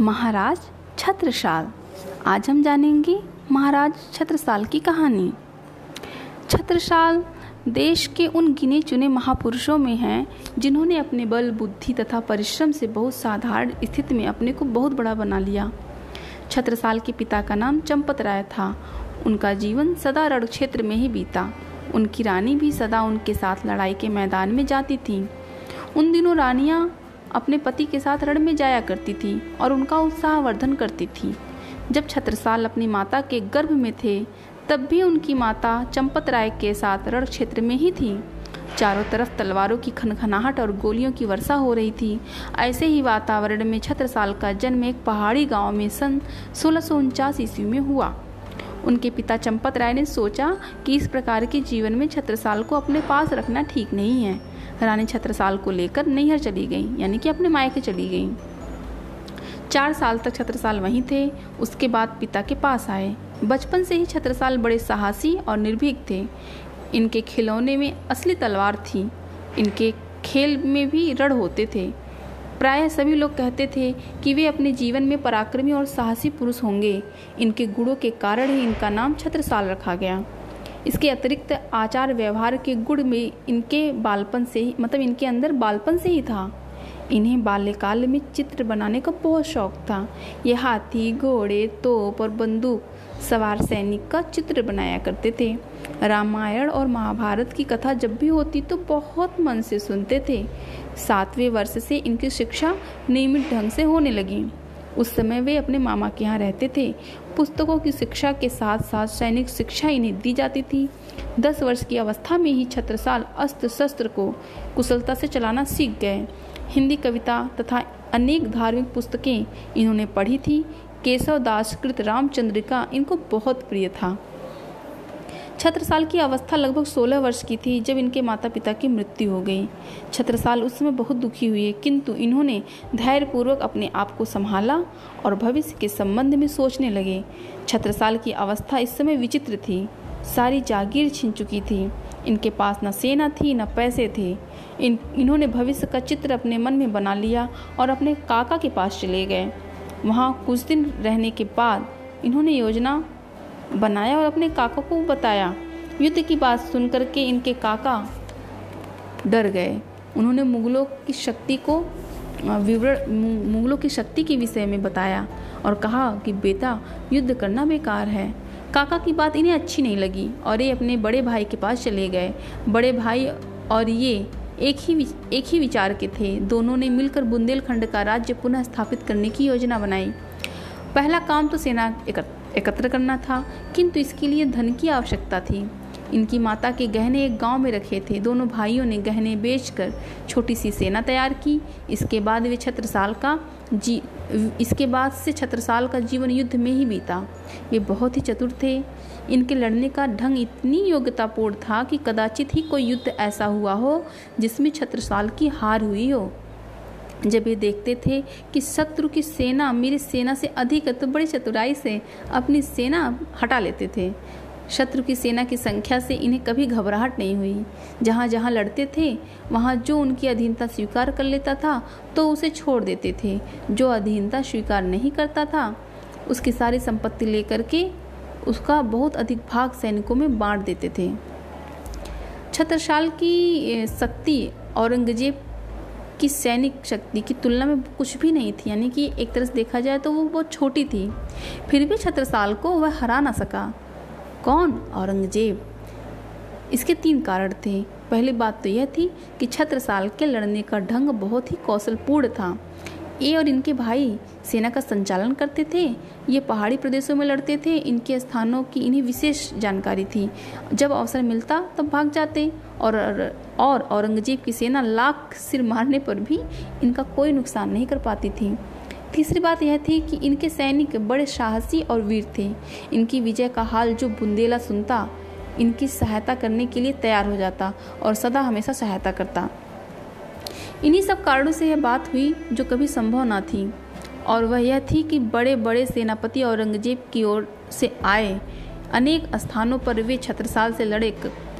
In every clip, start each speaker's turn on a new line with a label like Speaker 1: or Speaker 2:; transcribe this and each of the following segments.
Speaker 1: महाराज छत्रसाल। आज हम जानेंगे महाराज छत्रसाल की कहानी। छत्रसाल देश के उन गिने चुने महापुरुषों में हैं, जिन्होंने अपने बल, बुद्धि तथा परिश्रम से बहुत साधारण स्थिति में अपने को बहुत बड़ा बना लिया। छत्रसाल के पिता का नाम चंपत राय था। उनका जीवन सदा रण क्षेत्र में ही बीता। उनकी रानी भी सदा उनके साथ लड़ाई के मैदान में जाती थी। उन दिनों रानियाँ अपने पति के साथ रण में जाया करती थी और उनका उत्साहवर्धन करती थी। जब छत्रसाल अपनी माता के गर्भ में थे, तब भी उनकी माता चंपत राय के साथ रण क्षेत्र में ही थी। चारों तरफ़ तलवारों की खनखनाहट और गोलियों की वर्षा हो रही थी। ऐसे ही वातावरण में छत्रसाल का जन्म एक पहाड़ी गाँव में सन सोलह ईस्वी में हुआ। उनके पिता चंपत राय ने सोचा कि इस प्रकार के जीवन में छत्रसाल को अपने पास रखना ठीक नहीं है। रानी छत्रसाल को लेकर नैहर चली गई, यानी कि अपने मायके चली गई। चार साल तक छत्रसाल वहीं थे, उसके बाद पिता के पास आए। बचपन से ही छत्रसाल बड़े साहसी और निर्भीक थे। इनके खिलौने में असली तलवार थी, इनके खेल में भी रण होते थे। प्राय सभी लोग कहते थे कि वे अपने जीवन में पराक्रमी और साहसी पुरुष होंगे। इनके गुणों के कारण ही इनका नाम छत्रसाल रखा गया। इसके अतिरिक्त आचार व्यवहार के गुण में इनके बालपन से ही मतलब इनके अंदर बालपन से ही था। इन्हें बाल्यकाल में चित्र बनाने का बहुत शौक था। ये हाथी, घोड़े, तोप और बंदूक सवार सैनिक का चित्र बनाया करते थे। रामायण और महाभारत की कथा जब भी होती तो बहुत मन से सुनते थे। सातवें वर्ष से इनकी शिक्षा नियमित ढंग से होने लगी। उस समय वे अपने मामा के यहाँ रहते थे। पुस्तकों की शिक्षा के साथ साथ सैनिक शिक्षा इन्हें दी जाती थी। दस वर्ष की अवस्था में ही छत्रसाल अस्त्र शस्त्र को कुशलता से चलाना सीख गए। हिंदी कविता तथा अनेक धार्मिक पुस्तकें इन्होंने पढ़ी थी। केशव दास कृत रामचंद्रिका इनको बहुत प्रिय था। छत्रसाल की अवस्था लगभग 16 वर्ष की थी जब इनके माता पिता की मृत्यु हो गई। छत्रसाल उस समय बहुत दुखी हुए, किंतु इन्होंने धैर्यपूर्वक अपने आप को संभाला और भविष्य के संबंध में सोचने लगे। छत्रसाल की अवस्था इस समय विचित्र थी। सारी जागीर छिन चुकी थी। इनके पास न सेना थी, न पैसे थे। इन, इन्होंने भविष्य का चित्र अपने मन में बना लिया और अपने काका के पास चले गए। वहाँ कुछ दिन रहने के बाद इन्होंने योजना बनाया और अपने काका को बताया। युद्ध की बात सुनकर के इनके काका डर गए। उन्होंने मुगलों की शक्ति को विवरण मुगलों की शक्ति के विषय में बताया और कहा कि, बेटा, युद्ध करना बेकार है। काका की बात इन्हें अच्छी नहीं लगी और ये अपने बड़े भाई के पास चले गए। बड़े भाई और ये एक ही एक ही विचार के थे। दोनों ने मिलकर बुंदेलखंड का राज्य पुनः स्थापित करने की योजना बनाई। पहला काम तो सेना एकत्र एकत्र करना था, किंतु इसके लिए धन की आवश्यकता थी। इनकी माता के गहने एक गाँव में रखे थे। दोनों भाइयों ने गहने बेचकर छोटी सी सेना तैयार की। इसके बाद वे छत्रसाल का जी, इसके बाद से छत्रसाल का जीवन युद्ध में ही बीता। वे बहुत ही चतुर थे। इनके लड़ने का ढंग इतनी योग्यतापूर्ण था कि कदाचित ही कोई युद्ध ऐसा हुआ हो जिसमें छत्रसाल की हार हुई हो। जब ये देखते थे कि शत्रु की सेना मेरी सेना से अधिक है तो बड़ी चतुराई से अपनी सेना हटा लेते थे। शत्रु की सेना की संख्या से इन्हें कभी घबराहट नहीं हुई। जहाँ जहाँ लड़ते थे, वहाँ जो उनकी अधीनता स्वीकार कर लेता था तो उसे छोड़ देते थे। जो अधीनता स्वीकार नहीं करता था, उसकी सारी संपत्ति लेकर के उसका बहुत अधिक भाग सैनिकों में बांट देते थे। छत्रसाल की शक्ति औरंगज़ेब की सैनिक शक्ति की तुलना में कुछ भी नहीं थी, यानी कि एक तरह से देखा जाए तो वो बहुत छोटी थी। फिर भी छत्रसाल को वह हरा ना सका। कौन? औरंगज़ेब। इसके तीन कारण थे। पहली बात तो यह थी कि छत्रसाल के लड़ने का ढंग बहुत ही कौशलपूर्ण था। ये और इनके भाई सेना का संचालन करते थे, ये पहाड़ी प्रदेशों में लड़ते थे, इनके स्थानों की इन्हें विशेष जानकारी थी। जब अवसर मिलता, तब भाग जाते और और औरंगज़ेब की सेना लाख सिर मारने पर भी इनका कोई नुकसान नहीं कर पाती थी। तीसरी बात यह थी कि इनके सैनिक बड़े साहसी और वीर थे। इनकी विजय का हाल जो बुंदेला सुनता, इनकी सहायता करने के लिए तैयार हो जाता और सदा हमेशा सहायता करता। इन्हीं सब कारणों से यह बात हुई जो कभी संभव ना थी। और वह यह थी कि बड़े बड़े सेनापति औरंगज़ेब की ओर से आए। अनेक स्थानों पर वे छत्रसाल से लड़े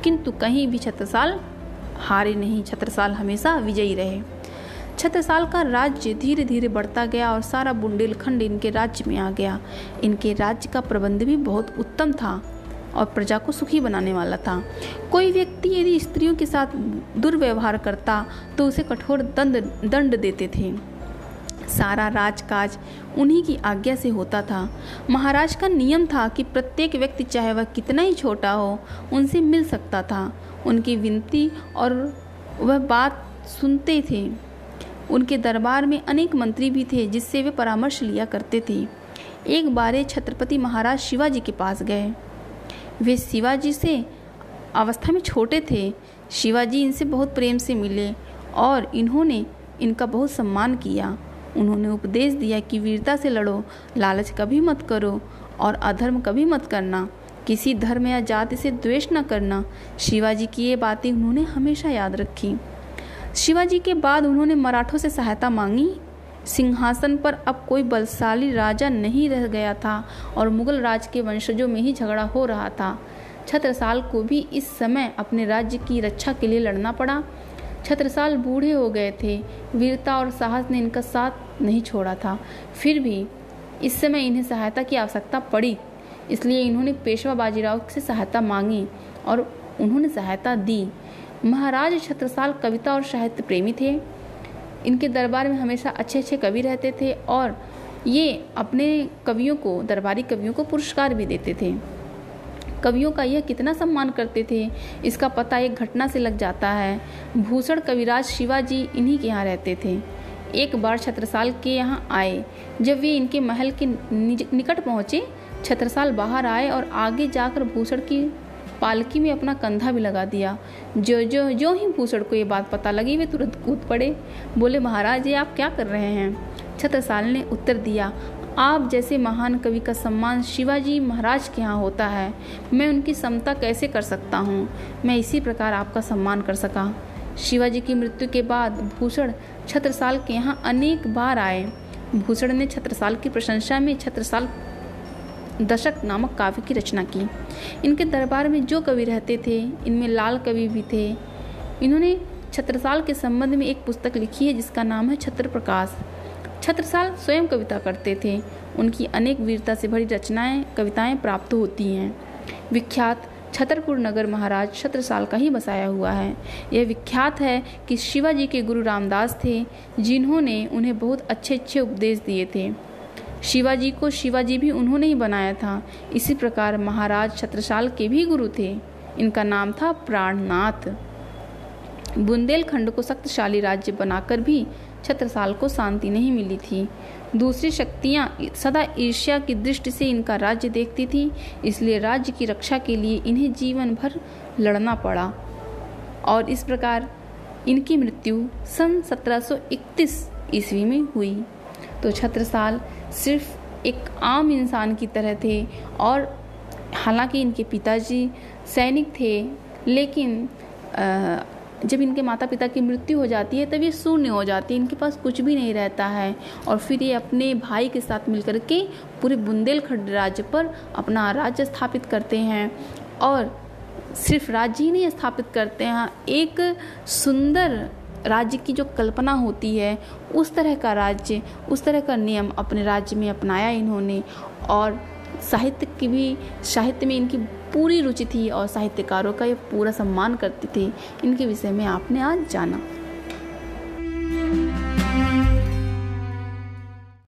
Speaker 1: किंतु कहीं भी छत्रसाल हारे नहीं। छत्रसाल हमेशा विजयी रहे। छत्रसाल का राज्य धीरे धीरे बढ़ता गया और सारा बुंदेलखंड इनके राज्य में आ गया। इनके राज्य का प्रबंध भी बहुत उत्तम था। और प्रजा को सुखी बनाने वाला था। कोई व्यक्ति यदि स्त्रियों के साथ दुर्व्यवहार करता तो उसे कठोर दंड दंड देते थे। सारा राजकाज उन्हीं की आज्ञा से होता था। महाराज का नियम था कि प्रत्येक व्यक्ति, चाहे वह कितना ही छोटा हो, उनसे मिल सकता था। उनकी विनती और वह बात सुनते थे। उनके दरबार में अनेक मंत्री भी थे, जिससे वे परामर्श लिया करते थे। एक बार छत्रपति महाराज शिवाजी के पास गए। वे शिवाजी से अवस्था में छोटे थे। शिवाजी इनसे बहुत प्रेम से मिले और इन्होंने इनका बहुत सम्मान किया। उन्होंने उपदेश दिया कि वीरता से लड़ो, लालच कभी मत करो और अधर्म कभी मत करना। किसी धर्म या जाति से द्वेष न करना। शिवाजी की ये बातें उन्होंने हमेशा याद रखी। शिवाजी के बाद उन्होंने मराठों से सहायता मांगी सिंहासन पर अब कोई बलशाली राजा नहीं रह गया था और मुगल राज के वंशजों में ही झगड़ा हो रहा था। छत्रसाल को भी इस समय अपने राज्य की रक्षा के लिए लड़ना पड़ा। छत्रसाल बूढ़े हो गए थे, वीरता और साहस ने इनका साथ नहीं छोड़ा था। फिर भी इस समय इन्हें सहायता की आवश्यकता पड़ी, इसलिए इन्होंने पेशवा बाजीराव से सहायता मांगी और उन्होंने सहायता दी। महाराज छत्रसाल कविता और साहित्य प्रेमी थे। इनके दरबार में हमेशा अच्छे अच्छे कवि रहते थे और ये अपने कवियों को, दरबारी कवियों को पुरस्कार भी देते थे। कवियों का यह कितना सम्मान करते थे, इसका पता एक घटना से लग जाता है। भूषण कविराज शिवाजी इन्हीं के यहाँ रहते थे। एक बार छत्रसाल के यहाँ आए। जब वे इनके महल के निकट पहुँचे, छत्रसाल बाहर आए और आगे जाकर भूषण की पालकी में अपना कंधा भी लगा दिया। जो जो जो ही भूषण को ये बात पता लगी, वे तुरंत कूद पड़े। बोले, महाराज, ये आप क्या कर रहे हैं? छत्रसाल ने उत्तर दिया, आप जैसे महान कवि का सम्मान शिवाजी महाराज के यहाँ होता है। मैं उनकी समता कैसे कर सकता हूँ? मैं इसी प्रकार आपका सम्मान कर सका। शिवाजी की मृत्यु के बाद भूषण छत्रसाल के यहाँ अनेक बार आए। भूषण ने छत्रसाल की प्रशंसा में छत्रसाल दशक नामक काव्य की रचना की। इनके दरबार में जो कवि रहते थे, इनमें लाल कवि भी थे। इन्होंने छत्रसाल के संबंध में एक पुस्तक लिखी है, जिसका नाम है छत्र प्रकाश छत्रसाल स्वयं कविता करते थे। उनकी अनेक वीरता से भरी रचनाएँ, कविताएँ प्राप्त होती हैं। विख्यात छतरपुर नगर महाराज छत्रसाल का ही बसाया हुआ है। यह विख्यात है कि शिवाजी के गुरु रामदास थे, जिन्होंने उन्हें बहुत अच्छे अच्छे उपदेश दिए थे। शिवाजी को शिवाजी भी उन्होंने ही बनाया था। इसी प्रकार महाराज छत्रसाल के भी गुरु थे। इनका नाम था प्राणनाथ। बुंदेलखंड को शक्तिशाली राज्य बनाकर भी छत्रसाल को शांति नहीं मिली थी। दूसरी शक्तियाँ सदा ईर्ष्या की दृष्टि से इनका राज्य देखती थी, इसलिए राज्य की रक्षा के लिए इन्हें जीवन भर लड़ना पड़ा। और इस प्रकार इनकी मृत्यु सन 1731 ईस्वी में हुई। तो छत्रसाल सिर्फ़ एक आम इंसान की तरह थे और हालाँकि इनके पिताजी सैनिक थे, लेकिन जब इनके माता पिता की मृत्यु हो जाती है तब ये शून्य हो जाती है। इनके पास कुछ भी नहीं रहता है और फिर ये अपने भाई के साथ मिलकर के पूरे बुंदेलखंड राज्य पर अपना राज्य स्थापित करते हैं और सिर्फ़ राज्य ही नहीं स्थापित करते हैं। एक सुंदर राज्य की जो कल्पना होती है, उस तरह का राज्य, उस तरह का नियम अपने राज्य में अपनाया इन्होंने। और साहित्य की भी, साहित्य में इनकी पूरी रुचि थी और साहित्यकारों का ये पूरा सम्मान करती थी। इनके विषय में आपने आज जाना।